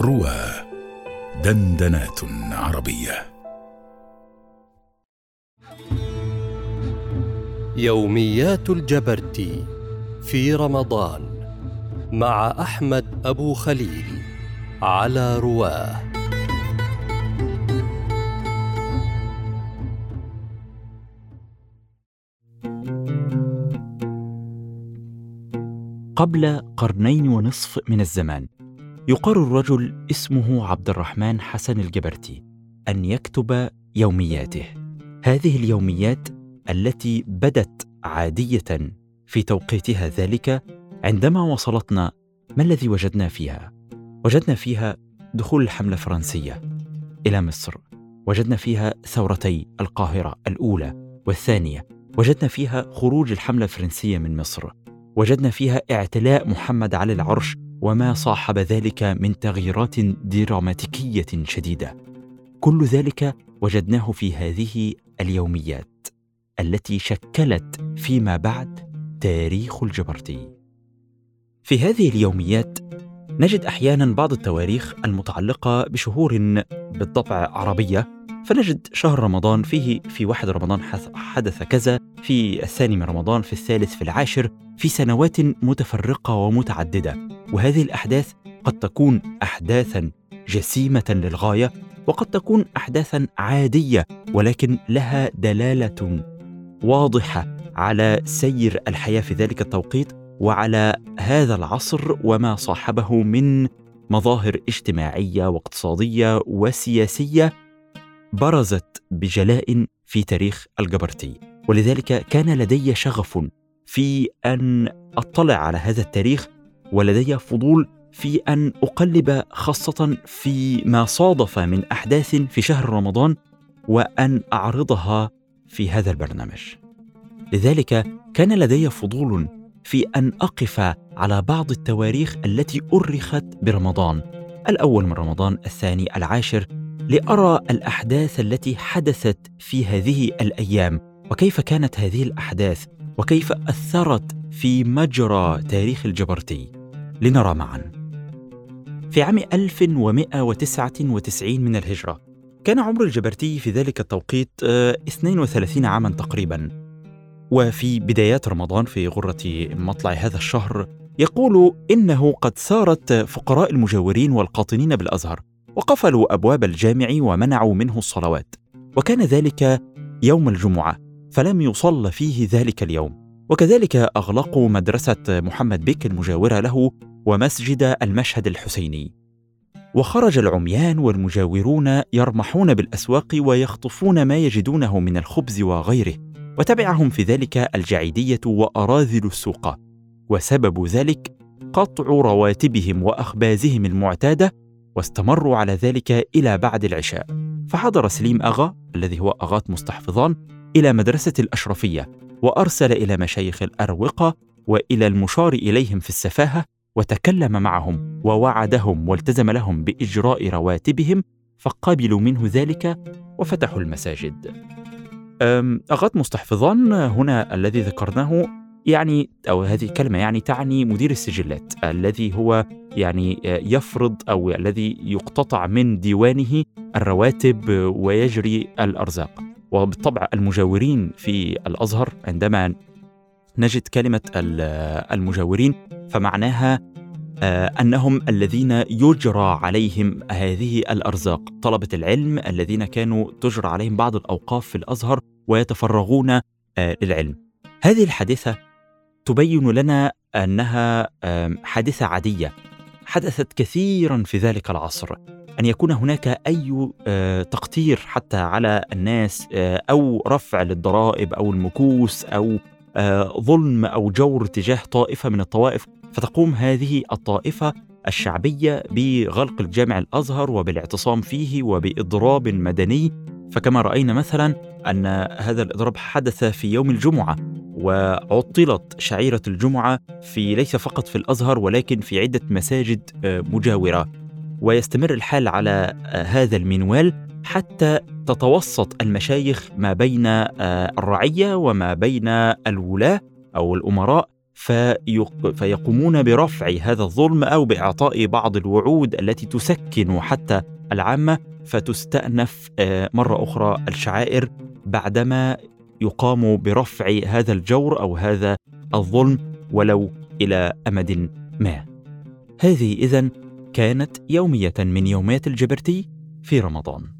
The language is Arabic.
روى دندنات عربية. يوميات الجبرتي في رمضان مع أحمد أبو خليل على رواه. قبل قرنين ونصف من الزمان يقر الرجل اسمه عبد الرحمن حسن الجبرتي أن يكتب يومياته. هذه اليوميات التي بدت عادية في توقيتها ذلك عندما وصلتنا ما الذي وجدنا فيها؟ وجدنا فيها دخول الحملة الفرنسية إلى مصر. وجدنا فيها ثورتي القاهرة الأولى والثانية. وجدنا فيها خروج الحملة الفرنسية من مصر. وجدنا فيها اعتلاء محمد على العرش وما صاحب ذلك من تغييرات دراماتيكية شديدة. كل ذلك وجدناه في هذه اليوميات التي شكلت فيما بعد تاريخ الجبرتي في هذه اليوميات نجد أحيانا بعض التواريخ المتعلقة بشهور بالطبع عربية فنجد شهر رمضان فيه في واحد رمضان حدث كذا في الثاني من رمضان في الثالث في العاشر في سنوات متفرقة ومتعددة. وهذه الأحداث قد تكون احداثا جسيمة للغاية وقد تكون احداثا عادية ولكن لها دلالة واضحة على سير الحياة في ذلك التوقيت وعلى هذا العصر وما صاحبه من مظاهر اجتماعية واقتصادية وسياسية برزت بجلاء في تاريخ الجبرتي ولذلك كان لدي شغف في أن أطلع على هذا التاريخ ولدي فضول في أن أقلب خاصة في ما صادف من أحداث في شهر رمضان وأن أعرضها في هذا البرنامج. لذلك كان لدي فضول في أن أقف على بعض التواريخ التي أرخت برمضان الأول من رمضان الثاني العاشر لأرى الأحداث التي حدثت في هذه الأيام وكيف كانت هذه الأحداث وكيف أثرت في مجرى تاريخ الجبرتي. لنرى معا. في عام 1199 من الهجرة كان عمر الجبرتي في ذلك التوقيت 32 آه، عاما تقريبا. وفي بدايات رمضان في غرة مطلع هذا الشهر يقول إنه قد سارت فقراء المجاورين والقاطنين بالأزهر. وقفلوا أبواب الجامع ومنعوا منه الصلوات. وكان ذلك يوم الجمعة فلم يصل فيه ذلك اليوم. وكذلك أغلقوا مدرسة محمد بك المجاورة له ومسجد المشهد الحسيني. وخرج العميان والمجاورون يرمحون بالأسواق ويخطفون ما يجدونه من الخبز وغيره. وتبعهم في ذلك الجعيديه وأراذل السوق. وسبب ذلك قطع رواتبهم وأخبازهم المعتادة واستمروا على ذلك إلى بعد العشاء فحضر سليم أغا الذي هو أغاث مستحفظان إلى مدرسة الأشرفية وأرسل إلى مشايخ الأروقة وإلى المشار إليهم في السفاهة وتكلم معهم ووعدهم والتزم لهم بإجراء رواتبهم فقبلوا منه ذلك وفتحوا المساجد. أغاث مستحفظان هنا الذي ذكرناه يعني أو هذه الكلمة يعني تعني مدير السجلات الذي هو يعني يفرض أو الذي يقتطع من ديوانه الرواتب ويجري الأرزاق. وبالطبع المجاورين في الأزهر عندما نجد كلمة المجاورين فمعناها آه، أنهم الذين يجرى عليهم هذه الأرزاق. طلبة العلم الذين كانوا تجرى عليهم بعض الأوقاف في الأزهر ويتفرغون آه، للعلم. هذه الحادثة تبين لنا أنها حادثة عادية حدثت كثيرا في ذلك العصر. أن يكون هناك أي آه، تقتير حتى على الناس أو رفع للضرائب أو المكوس أو ظلم أو جور تجاه طائفة من الطوائف فتقوم هذه الطائفة الشعبية بغلق الجامع الأزهر وبالاعتصام فيه وبإضراب مدني. فكما رأينا مثلا أن هذا الإضراب حدث في يوم الجمعة. وعطلت شعيرة الجمعة في ليس فقط في الأزهر ولكن في عدة مساجد آه، مجاورة. ويستمر الحال على آه، هذا المنوال حتى تتوسط المشايخ ما بين آه، الرعية وما بين الولاة أو الأمراء فيق... فيقومون برفع هذا الظلم أو بإعطاء بعض الوعود التي تسكن حتى العامة فتستأنف مرة أخرى الشعائر بعدما يقام برفع هذا الجور أو هذا الظلم ولو إلى أمد ما. هذه اذا كانت يومية من يوميات الجبرتي في رمضان.